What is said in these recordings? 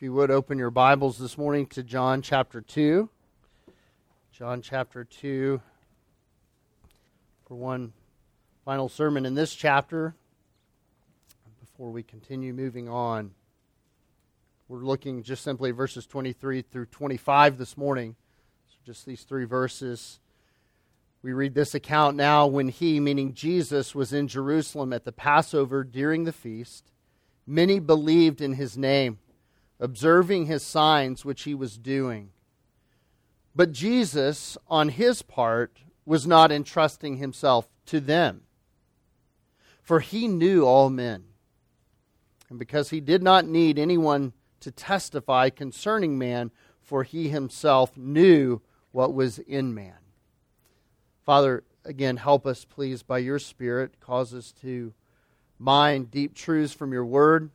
If you would open your Bibles this morning to John chapter 2. John chapter 2 for one final sermon in this chapter before we continue moving on. We're looking just simply verses 23 through 25 this morning. So just these three verses. We read this account now when he, meaning Jesus, was in Jerusalem at the Passover during the feast. Many believed in his name, observing his signs which he was doing. But Jesus, on his part, was not entrusting himself to them, for he knew all men. And because he did not need anyone to testify concerning man, for he himself knew what was in man. Father, again, help us, please, by your Spirit. Cause us to mind deep truths from your word,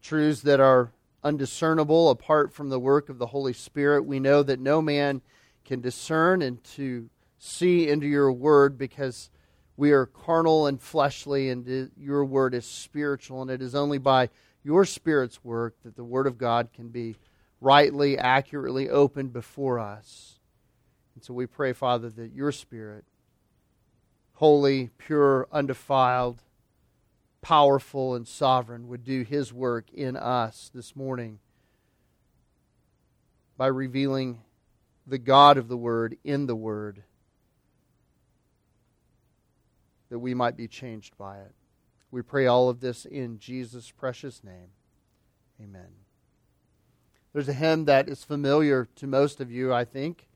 truths that are undiscernible apart from the work of the Holy Spirit. We know that no man can discern and to see into your word because we are carnal and fleshly, and your word is spiritual, and it is only by your Spirit's work that the word of God can be rightly, accurately opened before us. And so we pray, Father, that your Spirit, holy, pure, undefiled, powerful, and sovereign, would do his work in us this morning by revealing the God of the Word in the Word, that we might be changed by it. We pray all of this in Jesus' precious name. Amen. There's a hymn that is familiar to most of you, I think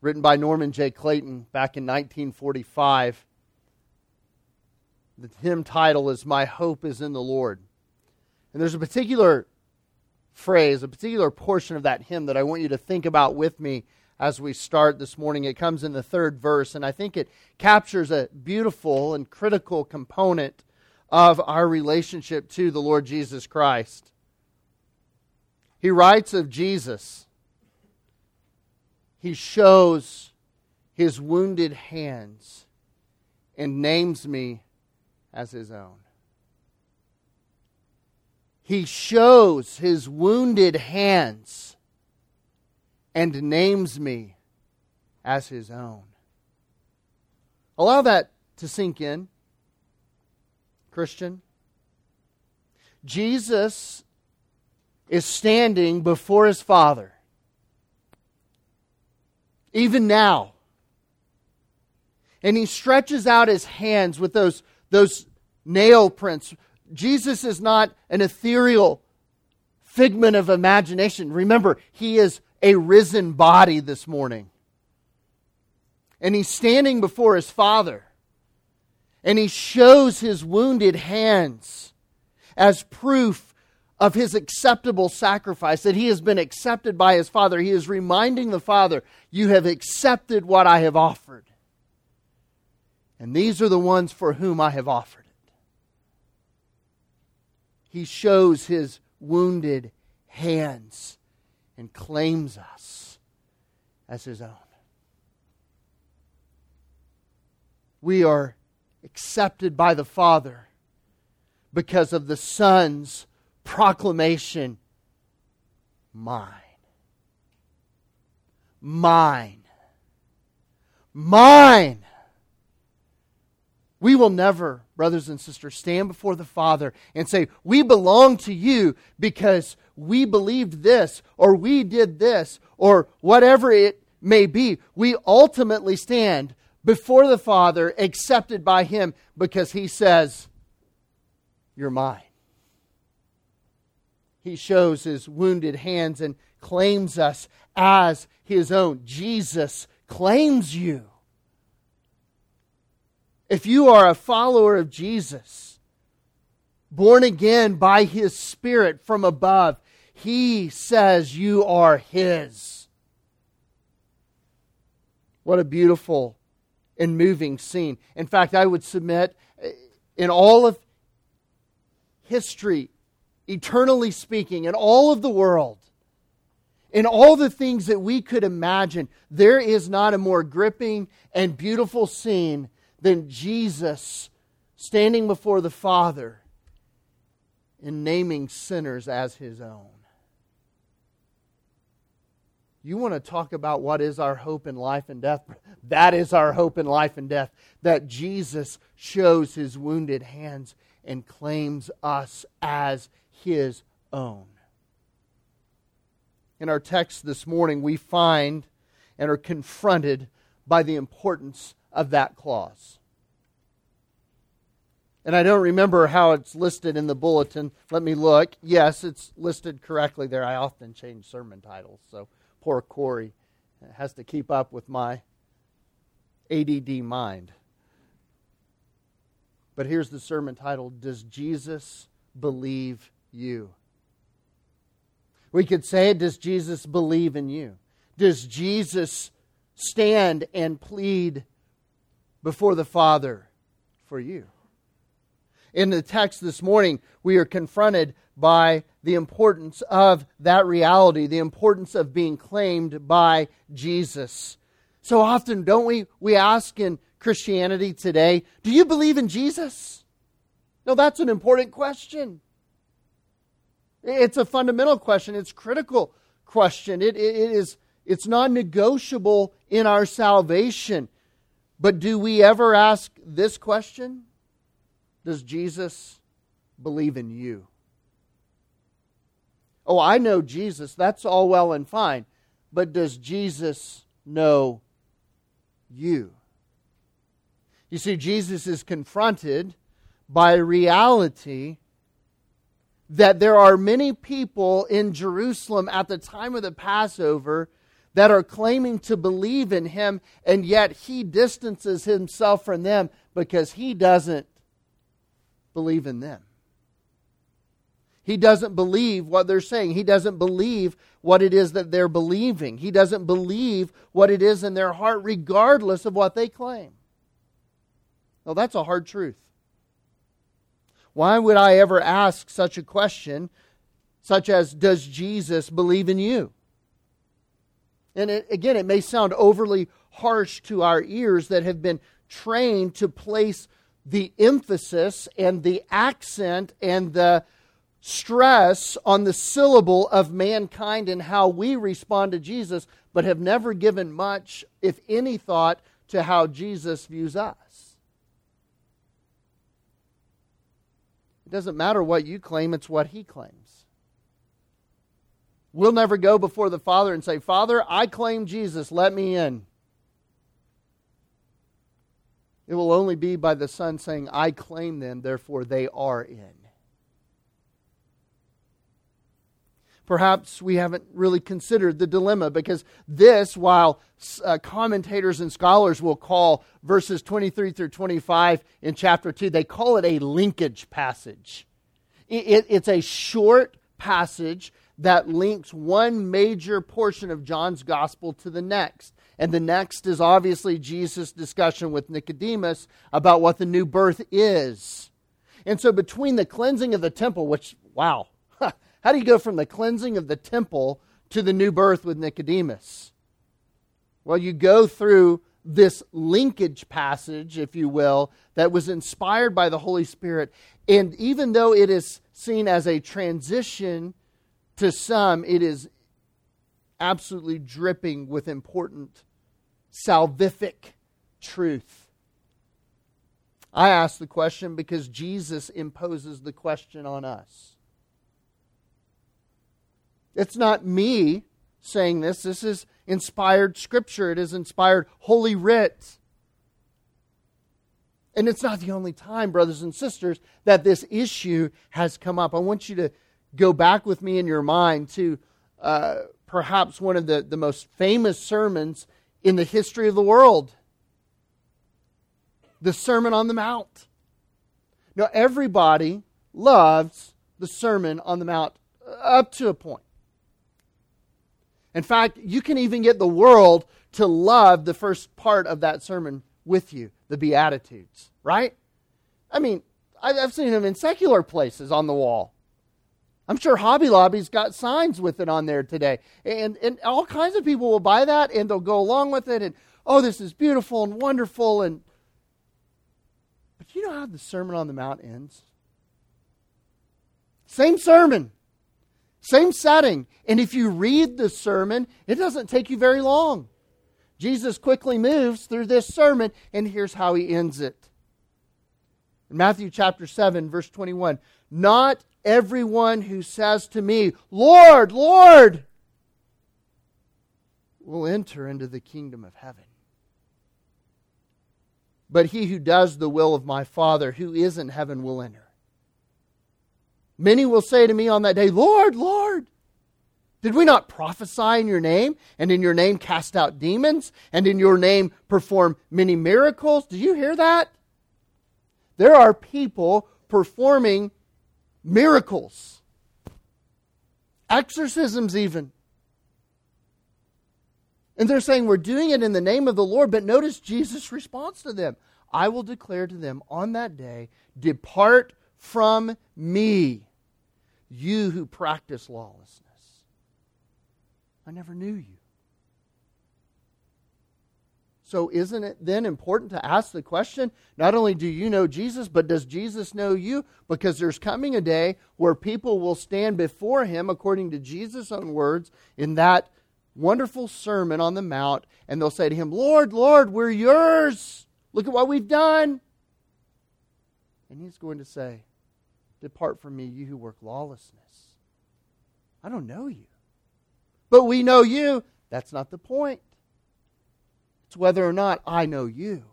written by Norman J. Clayton back in 1945. The hymn title is My Hope is in the Lord. And there's a particular phrase, a particular portion of that hymn that I want you to think about with me as we start this morning. It comes in the third verse, and I think it captures a beautiful and critical component of our relationship to the Lord Jesus Christ. He writes of Jesus he shows his wounded hands and names me as his own. He shows his wounded hands and names me as his own. Allow that to sink in, Christian. Jesus is standing before his Father even now. And he stretches out his hands with those, those nail prints. Jesus is not an ethereal figment of imagination. Remember, he is a risen body this morning. And he's standing before his Father. And he shows his wounded hands as proof of his acceptable sacrifice, that he has been accepted by his Father. He is reminding the Father, You have accepted what I have offered. And these are the ones for whom I have offered it. He shows his wounded hands and claims us as his own. We are accepted by the Father because of the Son's proclamation mine. Mine. Mine. We will never, brothers and sisters, stand before the Father and say, We belong to you because we believed this, or we did this, or whatever it may be. We ultimately stand before the Father, accepted by Him, because He says, You're mine he shows his wounded hands and claims us as his own. Jesus claims you. If you are a follower of Jesus, born again by his Spirit from above, he says you are his. What a beautiful and moving scene. In fact, I would submit in all of history, eternally speaking, in all of the world, in all the things that we could imagine, there is not a more gripping and beautiful scene than Jesus standing before the Father and naming sinners as his own. You want to talk about what is our hope in life and death? That is our hope in life and death. That Jesus shows his wounded hands and claims us as his own. In our text this morning, we find and are confronted by the importance of that clause. And I don't remember how it's listed in the bulletin. Let me look. Yes, it's listed correctly there. I often change sermon titles, so poor Corey has to keep up with my ADD mind. But here's the sermon title Does Jesus believe you? We could say, Does Jesus believe in you? Does Jesus stand and plead before the Father for you? In the text this morning, we are confronted by the importance of that reality, the importance of being claimed by Jesus. So often, don't we, we ask in Christianity today, do you believe in Jesus? No, that's an important question. It's a fundamental question. It's critical question. It, it is it's non-negotiable in our salvation. But do we ever ask this question? Does Jesus believe in you? Oh, I know Jesus. That's all well and fine. But does Jesus know you? You see, Jesus is confronted by reality that there are many people in Jerusalem at the time of the Passover that are claiming to believe in him, and yet he distances himself from them because he doesn't believe in them. He doesn't believe what they're saying. He doesn't believe what it is that they're believing. He doesn't believe what it is in their heart, regardless of what they claim. Well, that's a hard truth. Why would I ever ask such a question, such as, Does Jesus believe in you? And it, again, it may sound overly harsh to our ears that have been trained to place the emphasis and the accent and the stress on the syllable of mankind and how we respond to Jesus, but have never given much, if any, thought to how Jesus views us. It doesn't matter what you claim, it's what he claims. We'll never go before the Father and say, Father, I claim Jesus, let me in. It will only be by the Son saying, I claim them, therefore they are in. Perhaps we haven't really considered the dilemma because this, while uh, commentators and scholars will call verses 23 through 25 in chapter 2, they call it a linkage passage. It, it, it's a short passage that links one major portion of John's gospel to the next. And the next is obviously Jesus' discussion with Nicodemus about what the new birth is. And so, between the cleansing of the temple, which, wow, how do you go from the cleansing of the temple to the new birth with Nicodemus? Well, you go through this linkage passage, if you will, that was inspired by the Holy Spirit. And even though it is seen as a transition to some, it is absolutely dripping with important salvific truth. I ask the question because Jesus imposes the question on us. It's not me saying this. This is inspired scripture. It is inspired holy writ. And it's not the only time, brothers and sisters, that this issue has come up. I want you to go back with me in your mind to uh, perhaps one of the, the most famous sermons in the history of the world the Sermon on the Mount. Now, everybody loves the Sermon on the Mount up to a point. In fact, you can even get the world to love the first part of that sermon with you, the Beatitudes, right? I mean, I've seen them in secular places on the wall. I'm sure Hobby Lobby's got signs with it on there today. And, and all kinds of people will buy that and they'll go along with it and, oh, this is beautiful and wonderful. And But you know how the Sermon on the Mount ends? Same sermon. Same setting. And if you read the sermon, it doesn't take you very long. Jesus quickly moves through this sermon, and here's how he ends it. In Matthew chapter 7, verse 21 Not everyone who says to me, Lord, Lord, will enter into the kingdom of heaven. But he who does the will of my Father who is in heaven will enter. Many will say to me on that day, Lord, Lord, did we not prophesy in your name, and in your name cast out demons, and in your name perform many miracles? Did you hear that? There are people performing miracles, exorcisms, even. And they're saying, We're doing it in the name of the Lord. But notice Jesus' response to them I will declare to them on that day, Depart from me, you who practice lawlessness. I never knew you. So, isn't it then important to ask the question not only do you know Jesus, but does Jesus know you? Because there's coming a day where people will stand before him, according to Jesus' own words, in that wonderful Sermon on the Mount, and they'll say to him, Lord, Lord, we're yours. Look at what we've done. And he's going to say, Depart from me, you who work lawlessness. I don't know you. But we know you. That's not the point. It's whether or not I know you.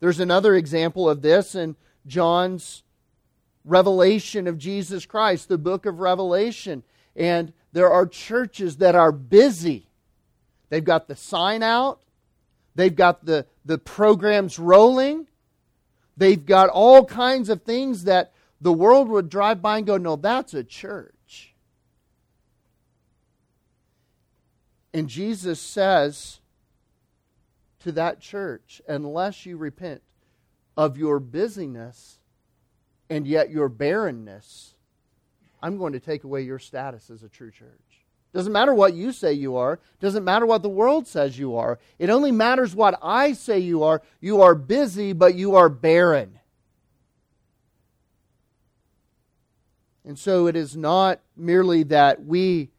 There's another example of this in John's revelation of Jesus Christ, the book of Revelation. And there are churches that are busy. They've got the sign out, they've got the, the programs rolling, they've got all kinds of things that the world would drive by and go, no, that's a church. And Jesus says to that church, unless you repent of your busyness and yet your barrenness, I'm going to take away your status as a true church. Doesn't matter what you say you are. Doesn't matter what the world says you are. It only matters what I say you are. You are busy, but you are barren. And so it is not merely that we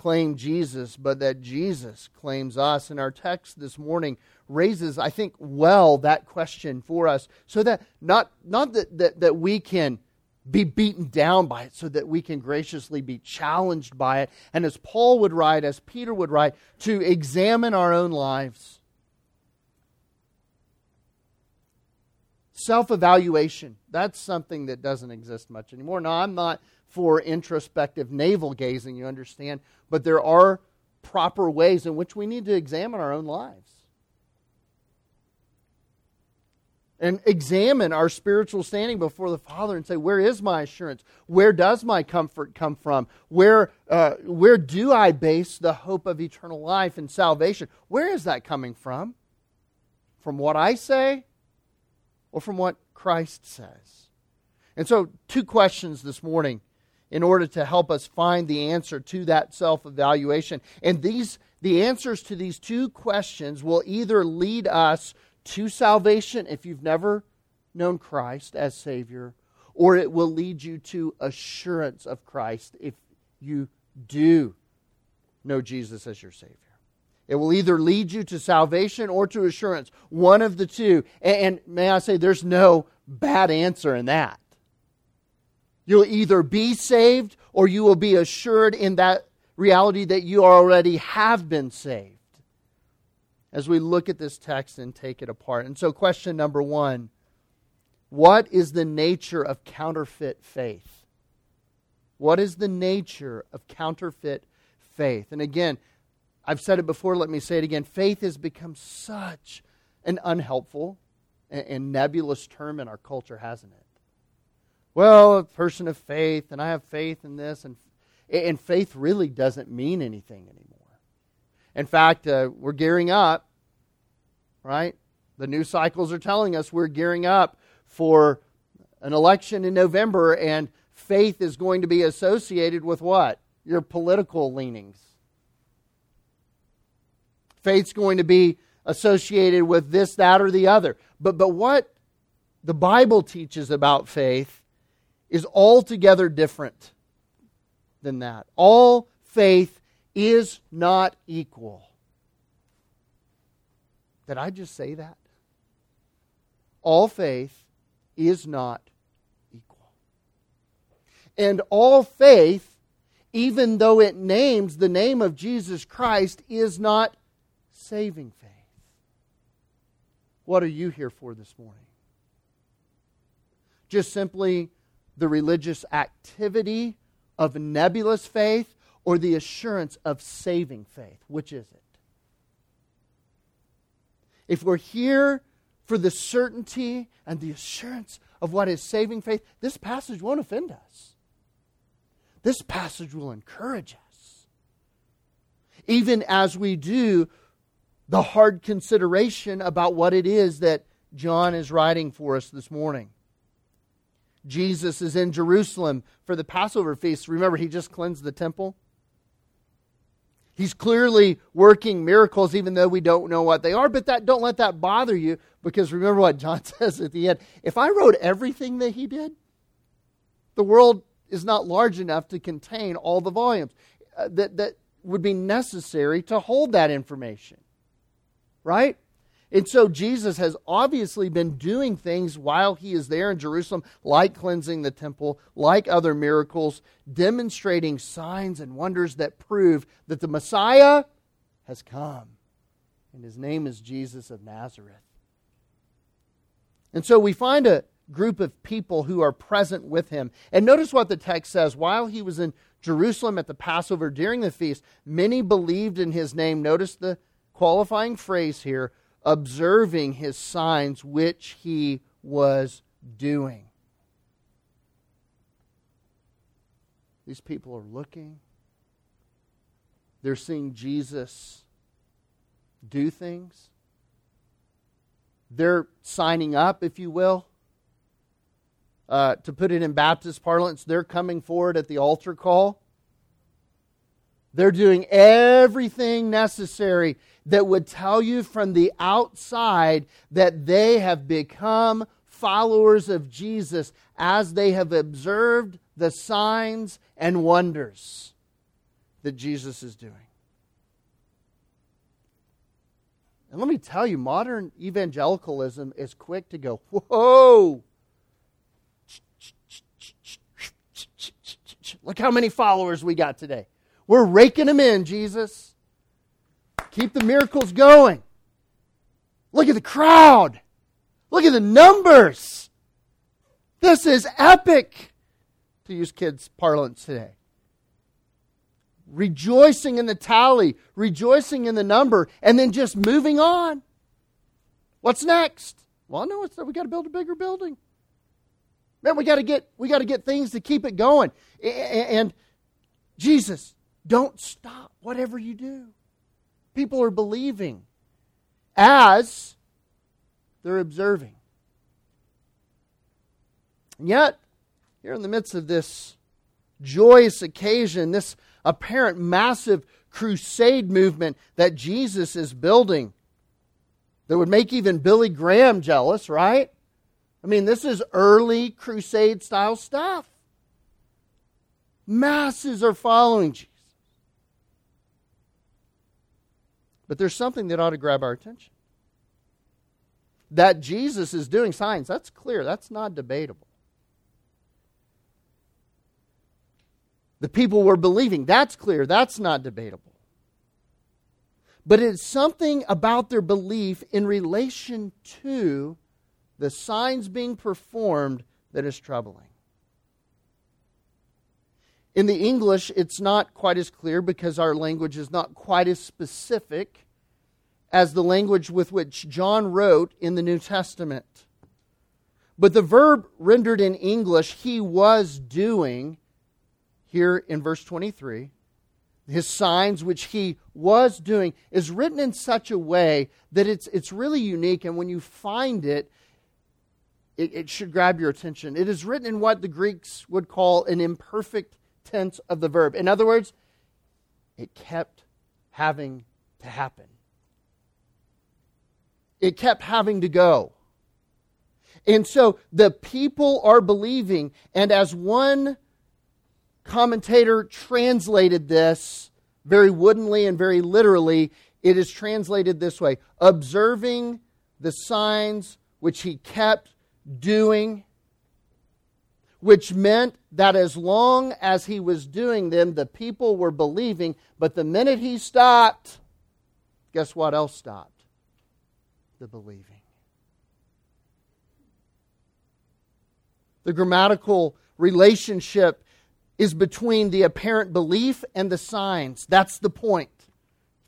claim Jesus, but that Jesus claims us. And our text this morning raises, I think, well that question for us, so that not, not that, that, that we can be beaten down by it, so that we can graciously be challenged by it. And as Paul would write, as Peter would write, to examine our own lives. Self evaluation. That's something that doesn't exist much anymore. Now, I'm not for introspective navel gazing, you understand, but there are proper ways in which we need to examine our own lives. And examine our spiritual standing before the Father and say, Where is my assurance? Where does my comfort come from? Where, uh, where do I base the hope of eternal life and salvation? Where is that coming from? From what I say or from what Christ says? And so, two questions this morning in order to help us find the answer to that self evaluation. And these, the answers to these two questions will either lead us to salvation if you've never known Christ as Savior, or it will lead you to assurance of Christ if you do know Jesus as your Savior. It will either lead you to salvation or to assurance, one of the two. And, and may I say, there's no bad answer in that. You'll either be saved or you will be assured in that reality that you already have been saved. As we look at this text and take it apart. And so, question number one What is the nature of counterfeit faith? What is the nature of counterfeit faith? And again, I've said it before, let me say it again. Faith has become such an unhelpful and nebulous term in our culture, hasn't it? Well, a person of faith, and I have faith in this, and, and faith really doesn't mean anything anymore. In fact, uh, we're gearing up, right? The news cycles are telling us we're gearing up for an election in November, and faith is going to be associated with what? Your political leanings. Faith's going to be associated with this, that, or the other. But, but what the Bible teaches about faith is altogether different. than that. All faith is not equal. Did I just say that? All faith is not equal. And all faith, even though it names the name of Jesus Christ, is not saving faith. What are you here for this morning? Just simply the religious activity of nebulous faith or the assurance of saving faith? Which is it? If we're here for the certainty and the assurance of what is saving faith, this passage won't offend us. This passage will encourage us. Even as we do the hard consideration about what it is that John is writing for us this morning. Jesus is in Jerusalem for the Passover feast. Remember, he just cleansed the temple. He's clearly working miracles, even though we don't know what they are. But that don't let that bother you, because remember what John says at the end. If I wrote everything that he did, the world is not large enough to contain all the volumes uh, that, that would be necessary to hold that information. Right? And so Jesus has obviously been doing things while he is there in Jerusalem, like cleansing the temple, like other miracles, demonstrating signs and wonders that prove that the Messiah has come. And his name is Jesus of Nazareth. And so we find a group of people who are present with him. And notice what the text says. While he was in Jerusalem at the Passover during the feast, many believed in his name. Notice the qualifying phrase here observing his signs which he was doing. These people are looking. They're seeing Jesus do things. They're signing up, if you will. Uh, to put it in Baptist parlance, they're coming forward at the altar call. They're doing everything necessary that would tell you from the outside that they have become followers of Jesus as they have observed the signs and wonders that Jesus is doing. And let me tell you, modern evangelicalism is quick to go, whoa! Look how many followers we got today. We're raking them in, Jesus. Keep the miracles going. Look at the crowd. Look at the numbers. This is epic, to use kids' parlance today. Rejoicing in the tally, rejoicing in the number, and then just moving on. What's next? Well, no, it's we got to build a bigger building. Man, we got to get we got to get things to keep it going. And Jesus, don't stop whatever you do. People are believing as they're observing. And yet, here in the midst of this joyous occasion, this apparent massive crusade movement that Jesus is building, that would make even Billy Graham jealous, right? I mean, this is early crusade style stuff. Masses are following Jesus. But there's something that ought to grab our attention. That Jesus is doing signs, that's clear. That's not debatable. The people were believing, that's clear. That's not debatable. But it's something about their belief in relation to the signs being performed that is troubling. In the English, it's not quite as clear because our language is not quite as specific as the language with which John wrote in the New Testament. But the verb rendered in English, he was doing, here in verse 23, his signs which he was doing, is written in such a way that it's, it's really unique. And when you find it, it, it should grab your attention. It is written in what the Greeks would call an imperfect tense of the verb. In other words, it kept having to happen. It kept having to go. And so the people are believing, and as one commentator translated this very woodenly and very literally. It is translated this way observing the signs which he kept doing, which meant that as long as he was doing them, the people were believing, but the minute he stopped, guess what else stopped? The believing. The grammatical relationship is between the apparent belief and the signs. That's the point.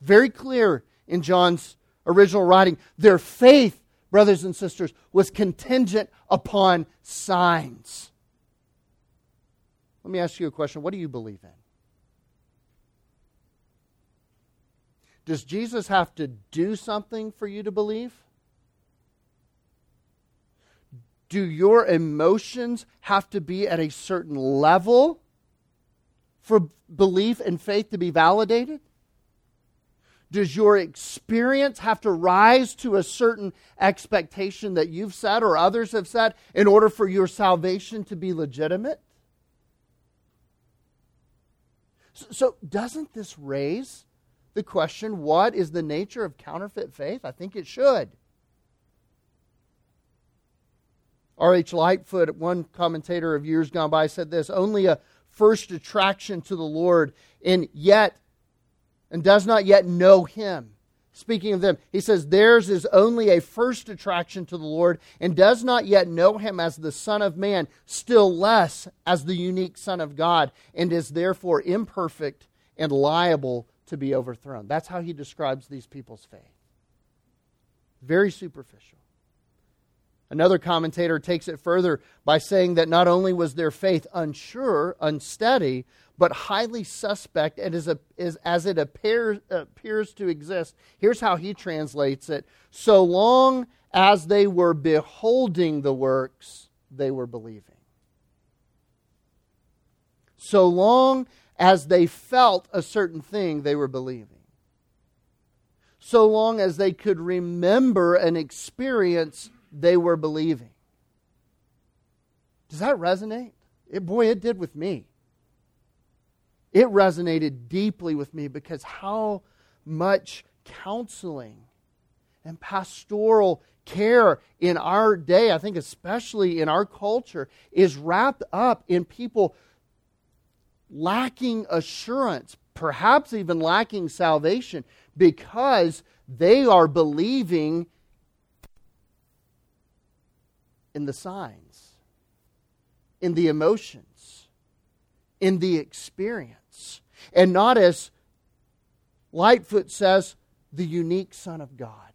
Very clear in John's original writing. Their faith, brothers and sisters, was contingent upon signs. Let me ask you a question. What do you believe in? Does Jesus have to do something for you to believe? Do your emotions have to be at a certain level for belief and faith to be validated? Does your experience have to rise to a certain expectation that you've set or others have set in order for your salvation to be legitimate? So, doesn't this raise the question what is the nature of counterfeit faith? I think it should. R.H. Lightfoot, one commentator of years gone by, said this only a first attraction to the Lord, and yet, and does not yet know Him. Speaking of them, he says, Theirs is only a first attraction to the Lord and does not yet know him as the Son of Man, still less as the unique Son of God, and is therefore imperfect and liable to be overthrown. That's how he describes these people's faith. Very superficial. Another commentator takes it further by saying that not only was their faith unsure, unsteady, but highly suspect and as, a, as, as it appears, appears to exist. Here's how he translates it So long as they were beholding the works, they were believing. So long as they felt a certain thing, they were believing. So long as they could remember an experience, they were believing. Does that resonate? It, boy, it did with me. It resonated deeply with me because how much counseling and pastoral care in our day, I think especially in our culture, is wrapped up in people lacking assurance, perhaps even lacking salvation, because they are believing in the signs, in the emotions, in the experience, and not as Lightfoot says, the unique Son of God.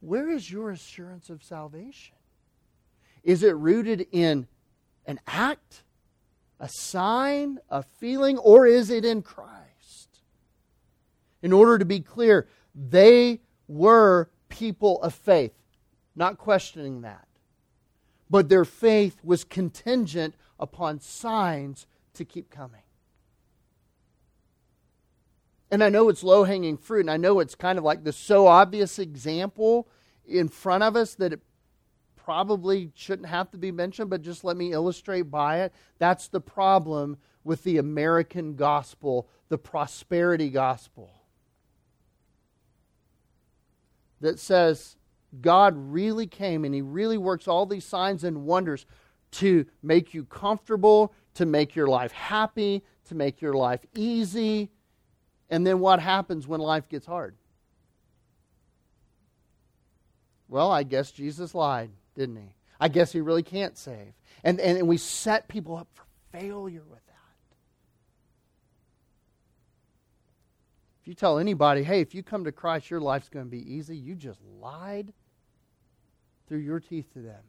Where is your assurance of salvation? Is it rooted in an act? a sign, a feeling, or is it in Christ? In order to be clear, they were people of faith, not questioning that. But their faith was contingent upon signs to keep coming. And I know it's low hanging fruit, and I know it's kind of like the so obvious example in front of us that it probably shouldn't have to be mentioned, but just let me illustrate by it. That's the problem with the American gospel, the prosperity gospel. That says God really came and He really works all these signs and wonders to make you comfortable, to make your life happy, to make your life easy. And then what happens when life gets hard? Well, I guess Jesus lied didn't he? I guess he really can't save. And, and, and we set people up for failure with that. If you tell anybody, hey, if you come to Christ, your life's going to be easy, you just lied through your teeth to them.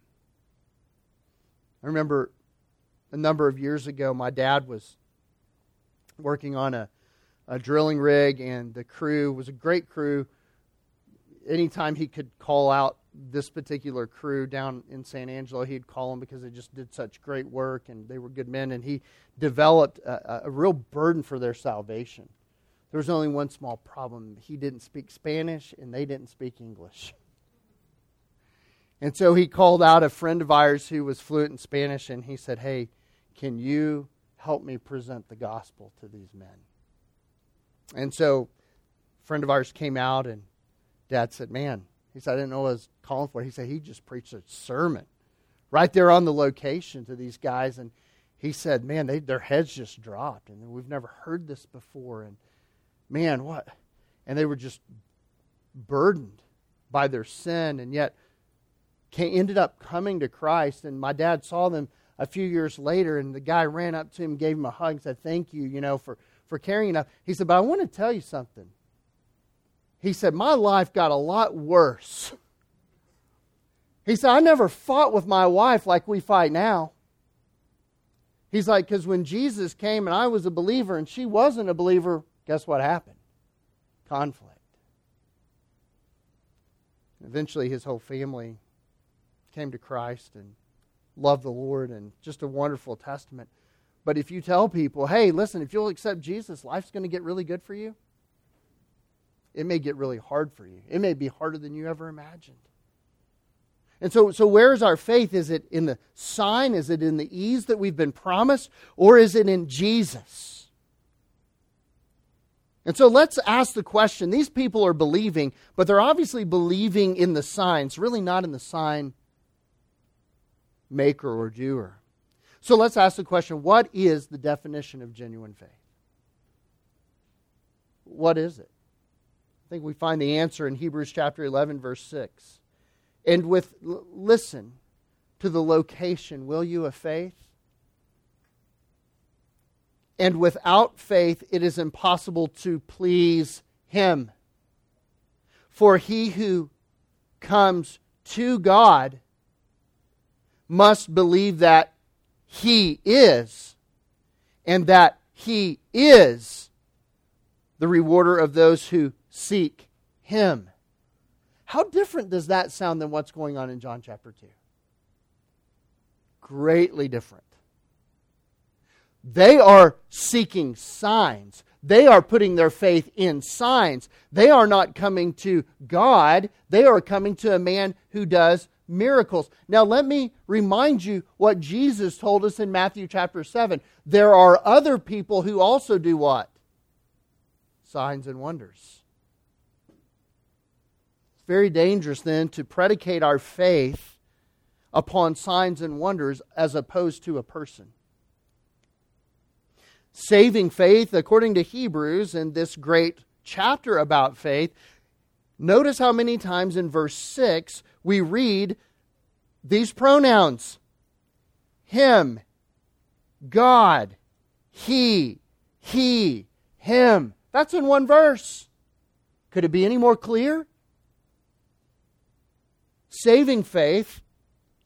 I remember a number of years ago, my dad was working on a, a drilling rig, and the crew was a great crew. Anytime he could call out this particular crew down in San Angelo, he'd call them because they just did such great work and they were good men. And he developed a, a real burden for their salvation. There was only one small problem he didn't speak Spanish and they didn't speak English. And so he called out a friend of ours who was fluent in Spanish and he said, Hey, Can you help me present the gospel to these men? And so, a friend of ours came out, and dad said, Man, he said, I didn't know what I was calling for. He said, He just preached a sermon right there on the location to these guys. And he said, Man, they, their heads just dropped. And we've never heard this before. And man, what? And they were just burdened by their sin. And yet, ended up coming to Christ. And my dad saw them a few years later, and the guy ran up to him, gave him a hug, and said, Thank you, you know, for, for carrying enough. He said, But I want to tell you something. He said, My life got a lot worse. He said, I never fought with my wife like we fight now. He's like, because when Jesus came and I was a believer and she wasn't a believer, guess what happened? Conflict. Eventually, his whole family came to Christ and loved the Lord, and just a wonderful testament. But if you tell people, hey, listen, if you'll accept Jesus, life's going to get really good for you, it may get really hard for you. It may be harder than you ever imagined. And so, so where is our faith? Is it in the sign? Is it in the ease that we've been promised? Or is it in Jesus? And so let's ask the question. These people are believing, but they're obviously believing in the signs, really not in the sign maker or doer. So let's ask the question what is the definition of genuine faith? What is it? I think we find the answer in Hebrews chapter 11, verse 6. And with, listen to the location, will you, of faith? And without faith, it is impossible to please Him. For he who comes to God must believe that He is, and that He is the rewarder of those who seek Him. How different does that sound than what's going on in John chapter 2? Greatly different. They are seeking signs. They are putting their faith in signs. They are not coming to God. They are coming to a man who does miracles. Now, let me remind you what Jesus told us in Matthew chapter 7. There are other people who also do what? Signs and wonders It's very dangerous then to predicate our faith upon signs and wonders as opposed to a person. Saving faith, according to Hebrews, in this great chapter about faith, notice how many times in verse 6 we read these pronouns Him, God, He, He, Him. That's in one verse. Could it be any more clear? Saving faith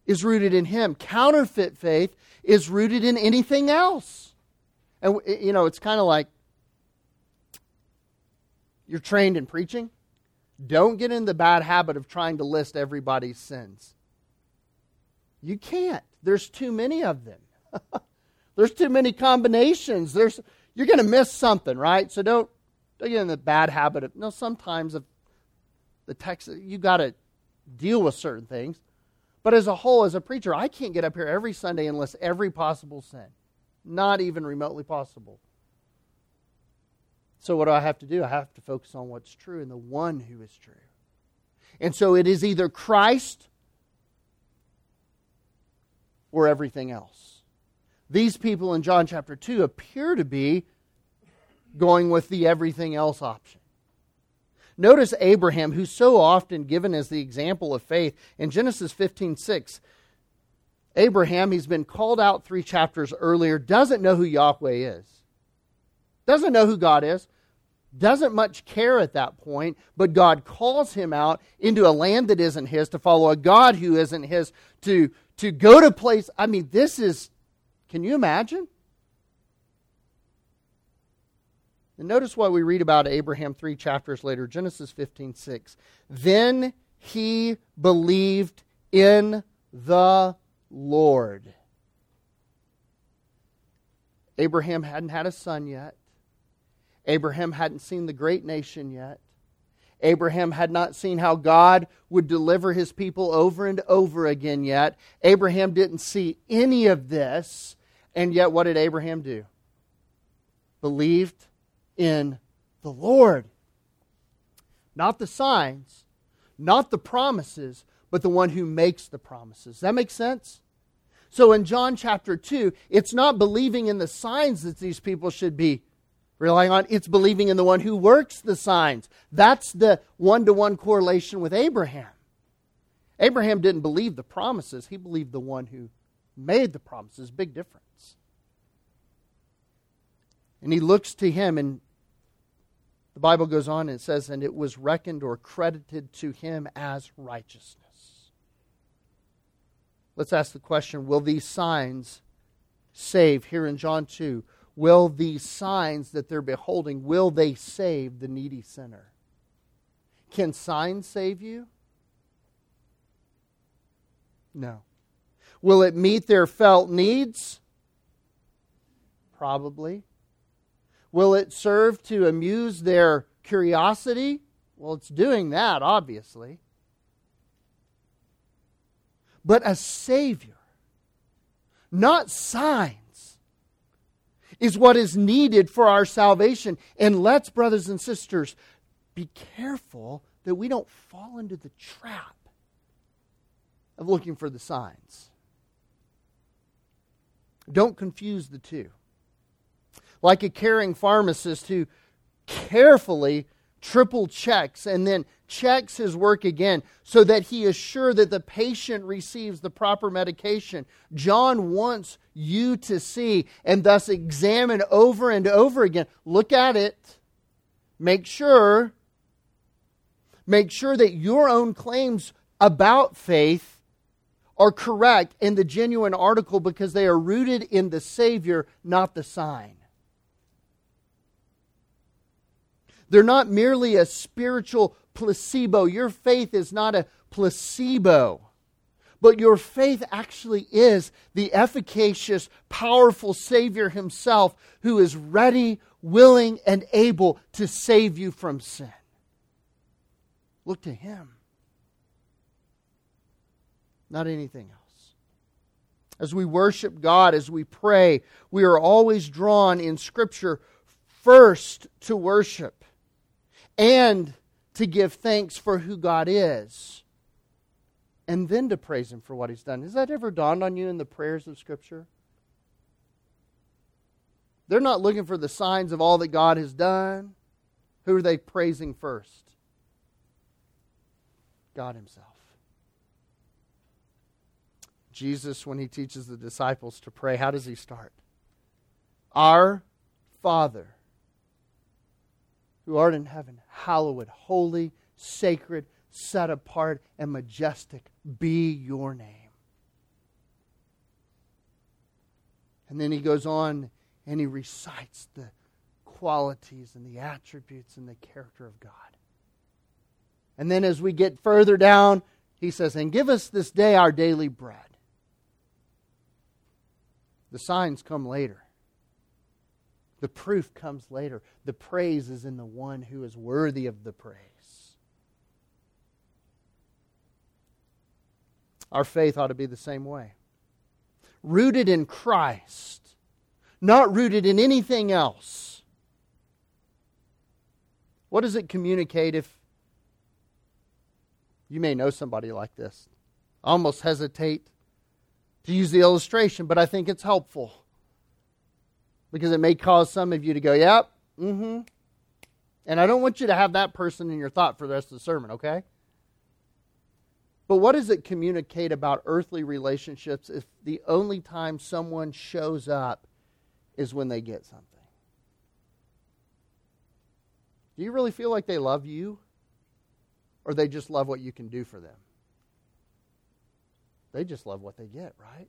is rooted in Him. Counterfeit faith is rooted in anything else. And, you know, it's kind of like you're trained in preaching. Don't get in the bad habit of trying to list everybody's sins. You can't. There's too many of them. There's too many combinations. There's you're going to miss something, right? So don't don't get in the bad habit of no. Sometimes if the text you've got to deal with certain things. But as a whole, as a preacher, I can't get up here every Sunday and list every possible sin. Not even remotely possible. So, what do I have to do? I have to focus on what's true and the one who is true. And so, it is either Christ or everything else. These people in John chapter 2 appear to be going with the everything else option. Notice Abraham, who's so often given as the example of faith. In Genesis 15 6, Abraham, he's been called out three chapters earlier, doesn't know who Yahweh is, doesn't know who God is, doesn't much care at that point, but God calls him out into a land that isn't his, to follow a God who isn't his, to, to go to place. I mean, this is, can you imagine? And notice what we read about Abraham three chapters later, Genesis 15 6. Then he believed in the Lord. Abraham hadn't had a son yet. Abraham hadn't seen the great nation yet. Abraham had not seen how God would deliver his people over and over again yet. Abraham didn't see any of this. And yet, what did Abraham do? Believed in the Lord. Not the signs, not the promises, but the one who makes the promises. That makes sense? So in John chapter 2, it's not believing in the signs that these people should be relying on, it's believing in the one who works the signs. That's the one to one correlation with Abraham. Abraham didn't believe the promises, he believed the one who made the promises. Big difference. And he looks to him, and the Bible goes on and says, and it was reckoned or credited to him as righteousness. Let's ask the question Will these signs save here in John 2? Will these signs that they're beholding, will they save the needy sinner? Can signs save you? No. Will it meet their felt needs? Probably. Will it serve to amuse their curiosity? Well, it's doing that, obviously. But a Savior, not signs, is what is needed for our salvation. And let's, brothers and sisters, be careful that we don't fall into the trap of looking for the signs. Don't confuse the two. Like a caring pharmacist who carefully triple checks and then checks his work again so that he is sure that the patient receives the proper medication. John wants you to see and thus examine over and over again. Look at it. Make sure make sure that your own claims about faith are correct in the genuine article because they are rooted in the Savior, not the sign. They're not merely a spiritual placebo. Your faith is not a placebo. But your faith actually is the efficacious, powerful Savior Himself who is ready, willing, and able to save you from sin. Look to Him not anything else. As we worship God, as we pray, we are always drawn in Scripture first to worship and to give thanks for who God is, and then to praise Him for what He's done. Has that ever dawned on you in the prayers of Scripture? They're not looking for the signs of all that God has done. Who are they praising first? God Himself. Jesus, when he teaches the disciples to pray, how does he start? Our Father, who art in heaven, hallowed, holy, sacred, set apart, and majestic be your name. And then he goes on and he recites the qualities and the attributes and the character of God. And then as we get further down, he says, And give us this day our daily bread. The signs come later. The proof comes later. The praise is in the one who is worthy of the praise. Our faith ought to be the same way. Rooted in Christ, not rooted in anything else. What does it communicate if you may know somebody like this? I almost hesitate to use the illustration, but I think it's helpful because it may cause some of you to go, yep, mm hmm. And I don't want you to have that person in your thought for the rest of the sermon, okay? But what does it communicate about earthly relationships if the only time someone shows up is when they get something? Do you really feel like they love you? Or they just love what you can do for them? They just love what they get, right?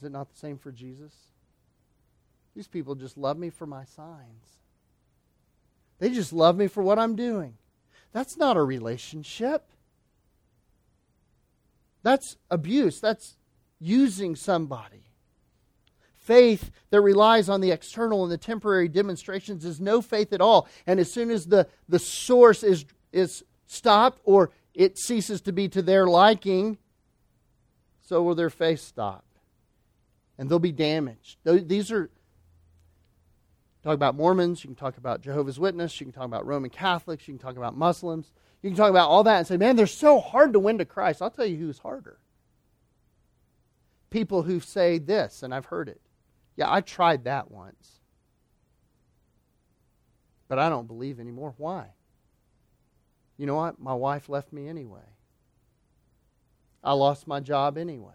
Is it not the same for Jesus? These people just love me for my signs. They just love me for what I'm doing. That's not a relationship. That's abuse. That's using somebody. Faith that relies on the external and the temporary demonstrations is no faith at all. And as soon as the, the source is, is stopped or it ceases to be to their liking, so will their faith stop. And they'll be damaged. These are talk about Mormons, you can talk about Jehovah's Witnesses, you can talk about Roman Catholics, you can talk about Muslims, you can talk about all that and say, man, they're so hard to win to Christ. I'll tell you who's harder. People who say this, and I've heard it. Yeah, I tried that once. But I don't believe anymore. Why? You know what? My wife left me anyway. I lost my job anyway.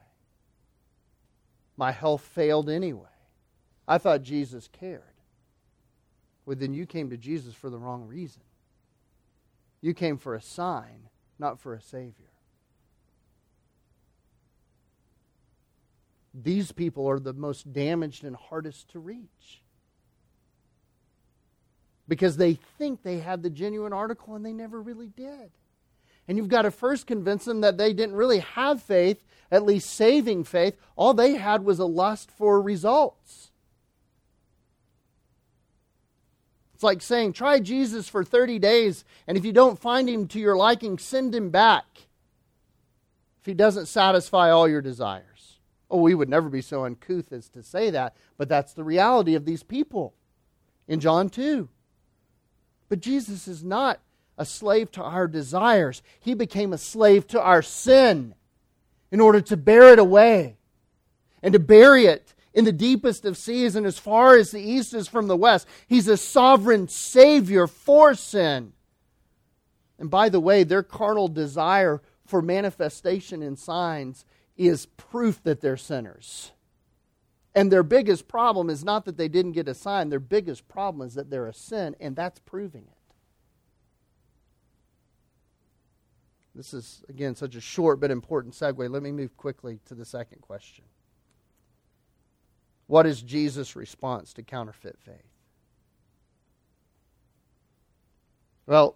My health failed anyway. I thought Jesus cared. Well, then you came to Jesus for the wrong reason. You came for a sign, not for a Savior. These people are the most damaged and hardest to reach because they think they had the genuine article and they never really did. And you've got to first convince them that they didn't really have faith, at least saving faith. All they had was a lust for results. It's like saying, try Jesus for 30 days, and if you don't find him to your liking, send him back if he doesn't satisfy all your desires. Oh, we would never be so uncouth as to say that, but that's the reality of these people in John 2. But Jesus is not a slave to our desires, he became a slave to our sin in order to bear it away and to bury it in the deepest of seas and as far as the east is from the west. He's a sovereign Savior for sin. And by the way, their carnal desire for manifestation in signs is proof that they're sinners. And their biggest problem is not that they didn't get a sign, their biggest problem is that they're a sin, and that's proving it. This is, again, such a short but important segue. Let me move quickly to the second question. What is Jesus' response to counterfeit faith? Well,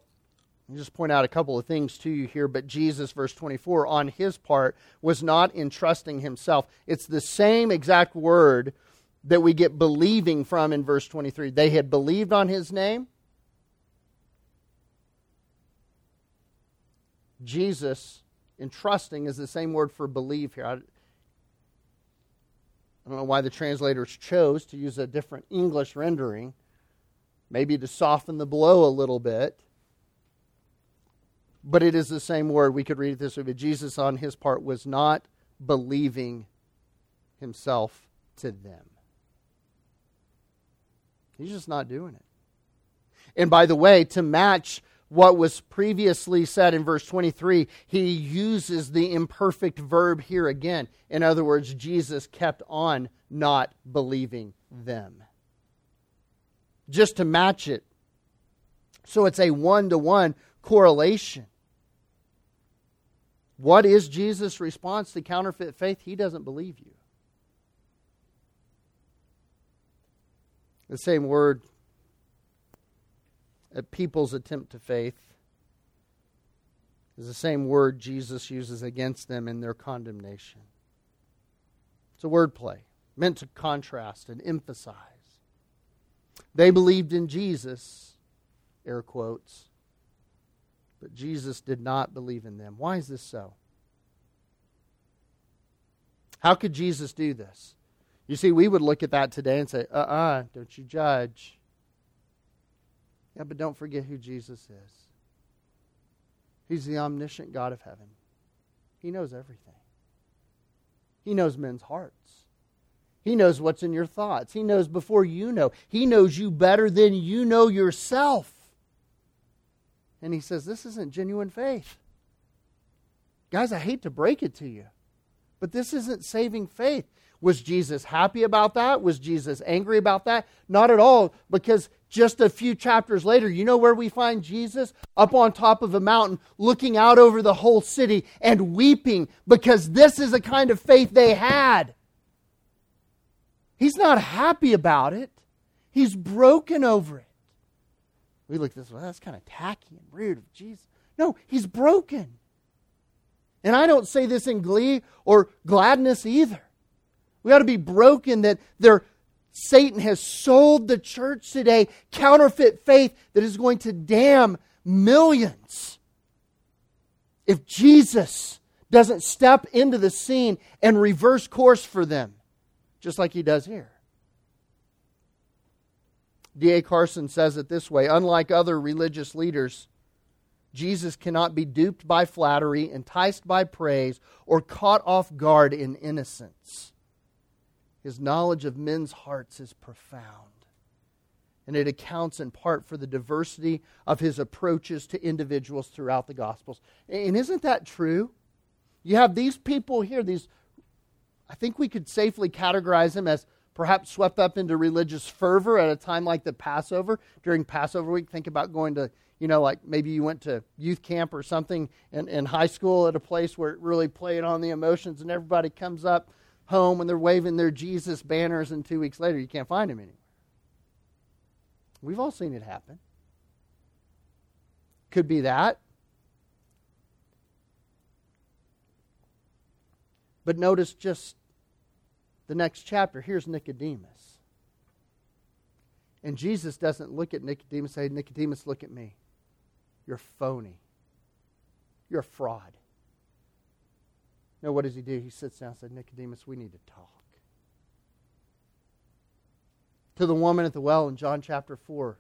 I'll just point out a couple of things to you here, but Jesus, verse 24, on his part, was not entrusting himself. It's the same exact word that we get believing from in verse 23. They had believed on his name. Jesus, entrusting, is the same word for believe here. I don't know why the translators chose to use a different English rendering, maybe to soften the blow a little bit. But it is the same word. We could read it this way. But Jesus, on his part, was not believing himself to them. He's just not doing it. And by the way, to match what was previously said in verse 23, he uses the imperfect verb here again. In other words, Jesus kept on not believing them. Just to match it. So it's a one to one correlation. What is Jesus' response to counterfeit faith? He doesn't believe you. The same word at people's attempt to faith is the same word Jesus uses against them in their condemnation. It's a wordplay meant to contrast and emphasize. They believed in Jesus, air quotes, but Jesus did not believe in them. Why is this so? How could Jesus do this? You see, we would look at that today and say, uh uh-uh, uh, do not you judge. Yeah, but don't forget who Jesus is. He's the omniscient God of heaven. He knows everything. He knows men's hearts. He knows what's in your thoughts. He knows before you know. He knows you better than you know yourself. And he says, This isn't genuine faith. Guys, I hate to break it to you, but this isn't saving faith. Was Jesus happy about that? Was Jesus angry about that? Not at all, because just a few chapters later, you know where we find Jesus? Up on top of a mountain, looking out over the whole city and weeping because this is the kind of faith they had. He's not happy about it, he's broken over it. We look this, well, that's kind of tacky and rude of Jesus. No, he's broken. And I don't say this in glee or gladness either. We ought to be broken that there, Satan has sold the church today counterfeit faith that is going to damn millions. If Jesus doesn't step into the scene and reverse course for them, just like he does here. D.A. Carson says it this way Unlike other religious leaders, Jesus cannot be duped by flattery, enticed by praise, or caught off guard in innocence. His knowledge of men's hearts is profound and it accounts in part for the diversity of his approaches to individuals throughout the Gospels. And isn't that true? You have these people here, these, I think we could safely categorize them as perhaps swept up into religious fervor at a time like the Passover. During Passover week, think about going to, you know, like maybe you went to youth camp or something in, in high school at a place where it really played on the emotions, and everybody comes up home and they're waving their Jesus banners, and two weeks later you can't find them anywhere. We've all seen it happen. Could be that. But notice just the next chapter. Here's Nicodemus. And Jesus doesn't look at Nicodemus and say, Nicodemus, look at me. You're phony. You're a fraud. No, what does he do? He sits down and says, Nicodemus, we need to talk to the woman at the well in John chapter 4,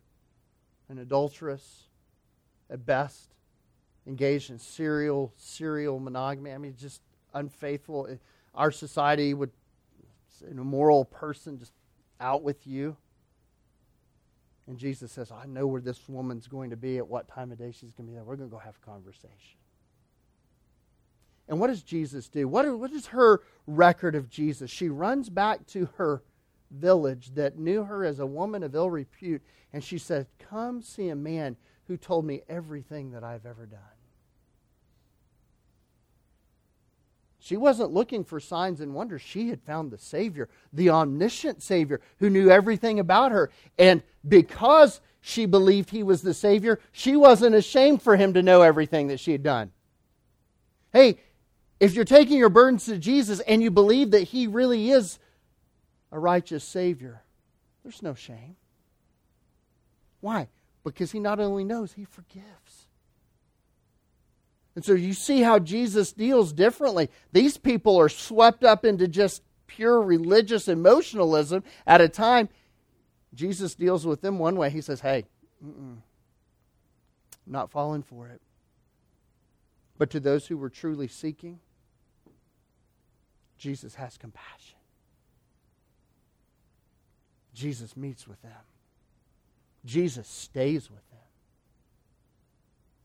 an adulteress at best, engaged in serial, serial monogamy. I mean, just unfaithful. Eh, our society would, an immoral person, just out with you. And Jesus says, I know where this woman's going to be, at what time of day she's going to be there. We're going to go have a conversation. And what does Jesus do? What, what is her record of Jesus? She runs back to her village that knew her as a woman of ill repute, and she said, Come see a man who told me everything that I've ever done. She wasn't looking for signs and wonders. She had found the Savior, the omniscient Savior, who knew everything about her. And because she believed he was the Savior, she wasn't ashamed for him to know everything that she had done. Hey, if you're taking your burdens to Jesus and you believe that he really is a righteous Savior, there's no shame. Why? Because he not only knows, he forgives. And so you see how Jesus deals differently. These people are swept up into just pure religious emotionalism at a time. Jesus deals with them one way. He says, Hey, not falling for it. But to those who were truly seeking, Jesus has compassion. Jesus meets with them. Jesus stays with them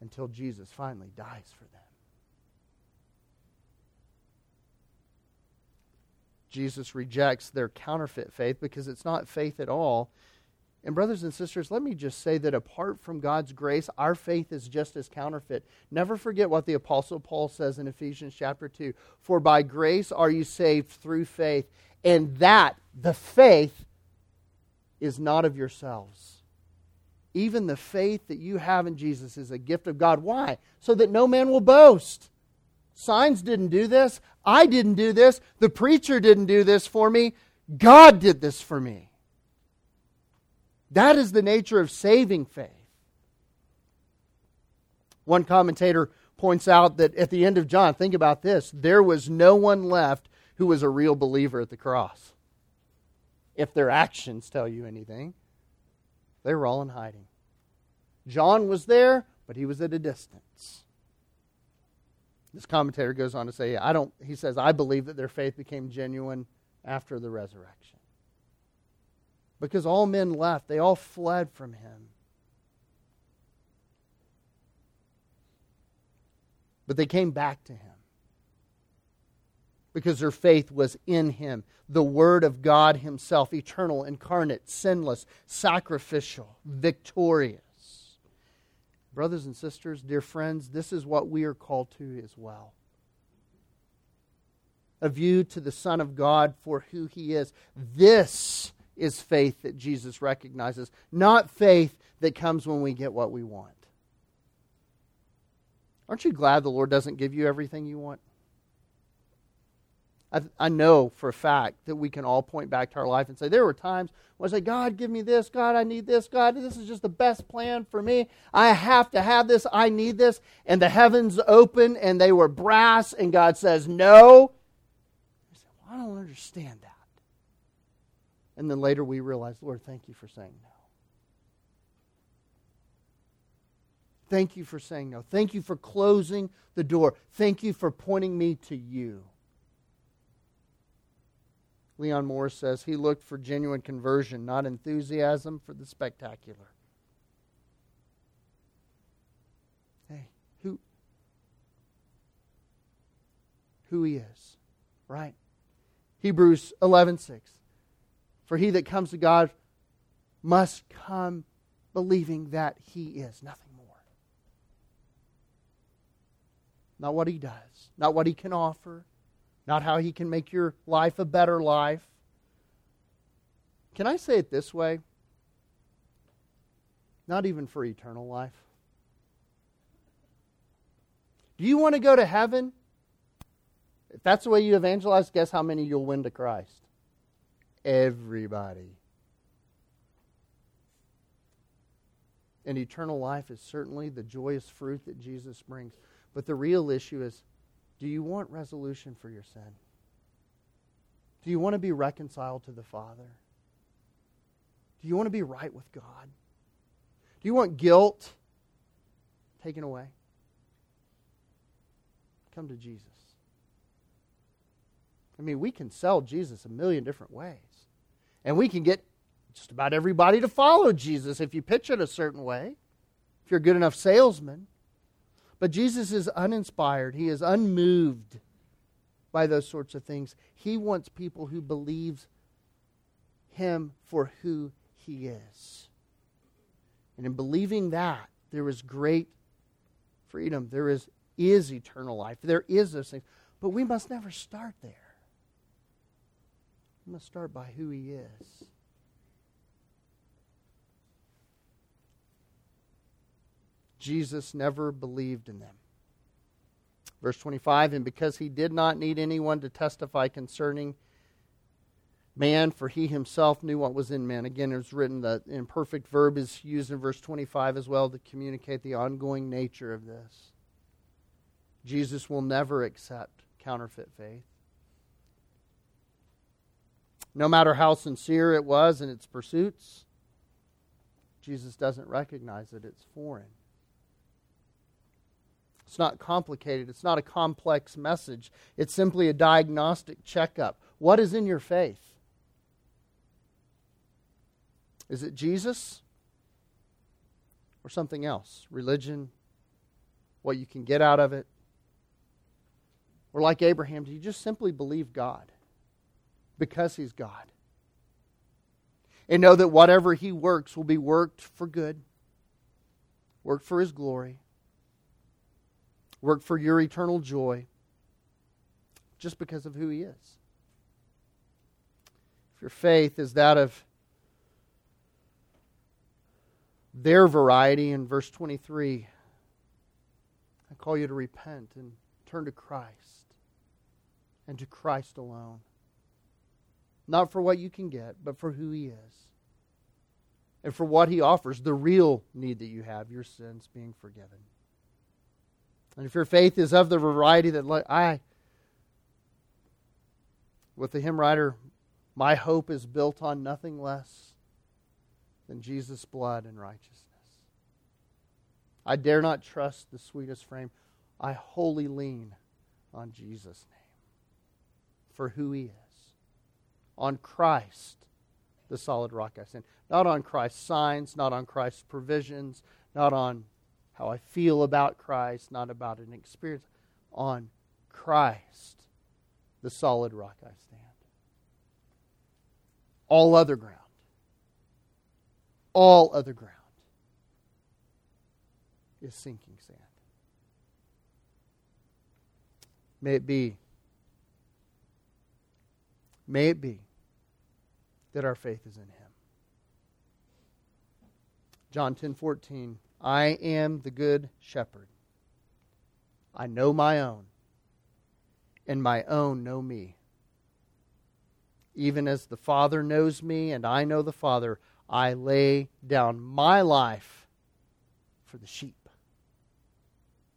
until Jesus finally dies for them. Jesus rejects their counterfeit faith because it's not faith at all. And, brothers and sisters, let me just say that apart from God's grace, our faith is just as counterfeit. Never forget what the Apostle Paul says in Ephesians chapter 2 For by grace are you saved through faith, and that, the faith, is not of yourselves. Even the faith that you have in Jesus is a gift of God. Why? So that no man will boast. Signs didn't do this. I didn't do this. The preacher didn't do this for me. God did this for me. That is the nature of saving faith. One commentator points out that at the end of John, think about this there was no one left who was a real believer at the cross if their actions tell you anything. They were all in hiding. John was there, but he was at a distance. This commentator goes on to say, I don't, he says, I believe that their faith became genuine after the resurrection. Because all men left, they all fled from him. But they came back to him because their faith was in him, the Word of God Himself, eternal, incarnate, sinless, sacrificial, victorious. Brothers and sisters, dear friends, this is what we are called to as well. A view to the Son of God for who He is. This is faith that Jesus recognizes, not faith that comes when we get what we want. Aren't you glad the Lord doesn't give you everything you want? I, I know for a fact that we can all point back to our life and say, there were times when I say, God, give me this. God, I need this. God, this is just the best plan for me. I have to have this. I need this. And the heavens open and they were brass, and God says, no. I said, well, I don't understand that. And then later we realize, Lord, thank you for saying no. Thank you for saying no. Thank you for closing the door. Thank you for pointing me to you. Leon Morris says he looked for genuine conversion, not enthusiasm for the spectacular. Hey, who who he is, right? Hebrews 11:6. For he that comes to God must come believing that he is nothing more. Not what he does, not what he can offer, not how He can make your life a better life. Can I say it this way? Not even for eternal life. Do you want to go to heaven? If that's the way you evangelize, guess how many you'll win to Christ? Everybody. And eternal life is certainly the joyous fruit that Jesus brings. But the real issue is do you want resolution for your sin? Do you want to be reconciled to the Father? Do you want to be right with God? Do you want guilt taken away? Come to Jesus. I mean, we can sell Jesus a million different ways. And we can get just about everybody to follow Jesus if you pitch it a certain way, if you're a good enough salesman. But Jesus is uninspired, he is unmoved by those sorts of things. He wants people who believe him for who he is. And in believing that, there is great freedom. There is, is eternal life. There is those things. But we must never start there. We must start by who he is. Jesus never believed in them. Verse 25, and because he did not need anyone to testify concerning man, for he himself knew what was in man. Again, it was written that imperfect verb is used in verse 25 as well to communicate the ongoing nature of this. Jesus will never accept counterfeit faith. No matter how sincere it was in its pursuits, Jesus doesn't recognize that it's foreign. It's not complicated. It's not a complex message. It's simply a diagnostic checkup. What is in your faith? Is it Jesus or something else? Religion? What you can get out of it? Or like Abraham, do you just simply believe God because he's God? And know that whatever he works will be worked for good, worked for his glory work for your eternal joy just because of who He is. If your faith is that of their variety in verse 23, I call you to repent and turn to Christ and to Christ alone. Not for what you can get, but for who He is. And for what He offers, the real need that you have, your sins being forgiven. And if your faith is of the variety that I, with the hymn writer, my hope is built on nothing less than Jesus' blood and righteousness. I dare not trust the sweetest frame. I wholly lean on Jesus' name for who he is. On Christ, the solid rock I stand. Not on Christ's signs, not on Christ's provisions, not on how I feel about Christ, not about an experience. On Christ, the solid rock I stand. All other ground, all other ground is sinking sand. May it be, may it be that our faith is in Him. John ten fourteen. I am the good shepherd. I know my own, and my own know me, Even as the Father knows me and I know the Father, I lay down my life for the sheep,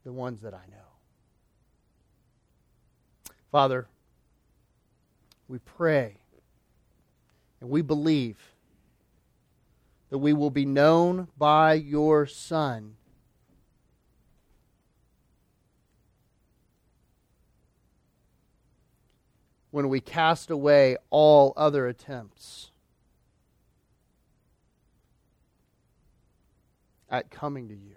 the ones that I know. Father, we pray and we believe that we will be known by your Son. When we cast away all other attempts at coming to you,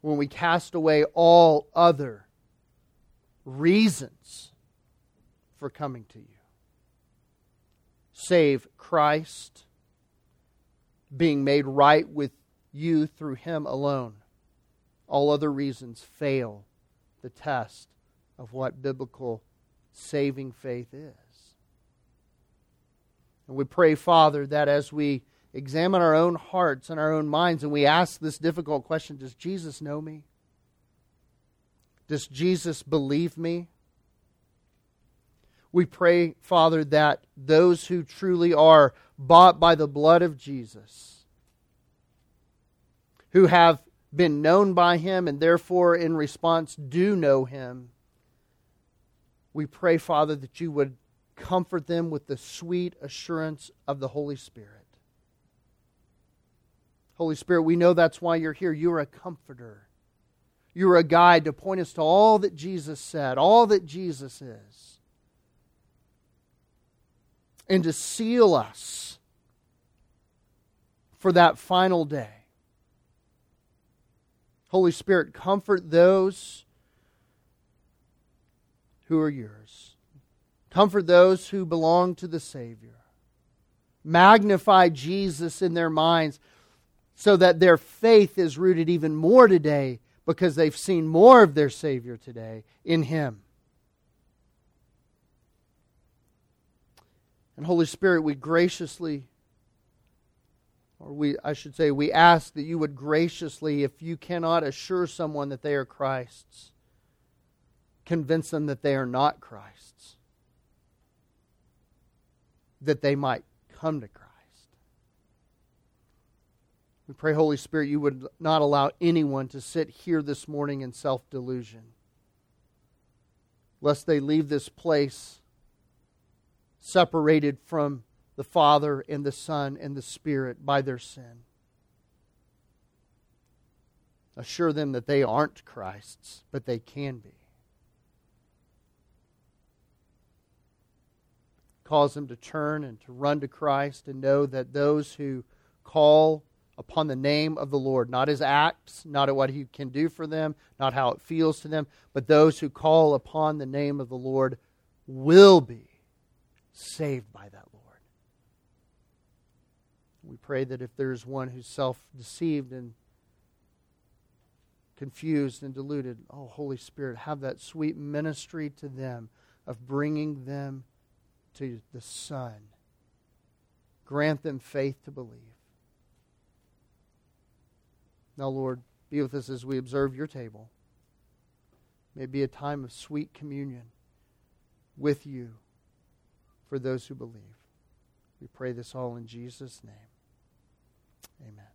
when we cast away all other reasons for coming to you. Save Christ, being made right with you through Him alone. All other reasons fail the test of what biblical saving faith is. And we pray, Father, that as we examine our own hearts and our own minds and we ask this difficult question Does Jesus know me? Does Jesus believe me? We pray, Father, that those who truly are bought by the blood of Jesus, who have been known by him and therefore in response do know him, we pray, Father, that you would comfort them with the sweet assurance of the Holy Spirit. Holy Spirit, we know that's why you're here. You're a comforter. You're a guide to point us to all that Jesus said, all that Jesus is, and to seal us for that final day. Holy Spirit, comfort those who are yours. Comfort those who belong to the Savior. Magnify Jesus in their minds so that their faith is rooted even more today because they've seen more of their Savior today in Him. And Holy Spirit, we graciously, or we, I should say, we ask that you would graciously, if you cannot assure someone that they are Christ's, convince them that they are not Christ's, that they might come to Christ. We pray, Holy Spirit, you would not allow anyone to sit here this morning in self delusion, lest they leave this place separated from the Father and the Son and the Spirit by their sin. Assure them that they aren't Christ's, but they can be. Cause them to turn and to run to Christ and know that those who call upon the name of the Lord, not his acts, not what he can do for them, not how it feels to them, but those who call upon the name of the Lord will be saved by that Lord. We pray that if there's one who's self deceived and confused and deluded, oh, Holy Spirit, have that sweet ministry to them of bringing them to the Son. Grant them faith to believe. Now, Lord, be with us as we observe your table. May it be a time of sweet communion with you for those who believe. We pray this all in Jesus' name. Amen.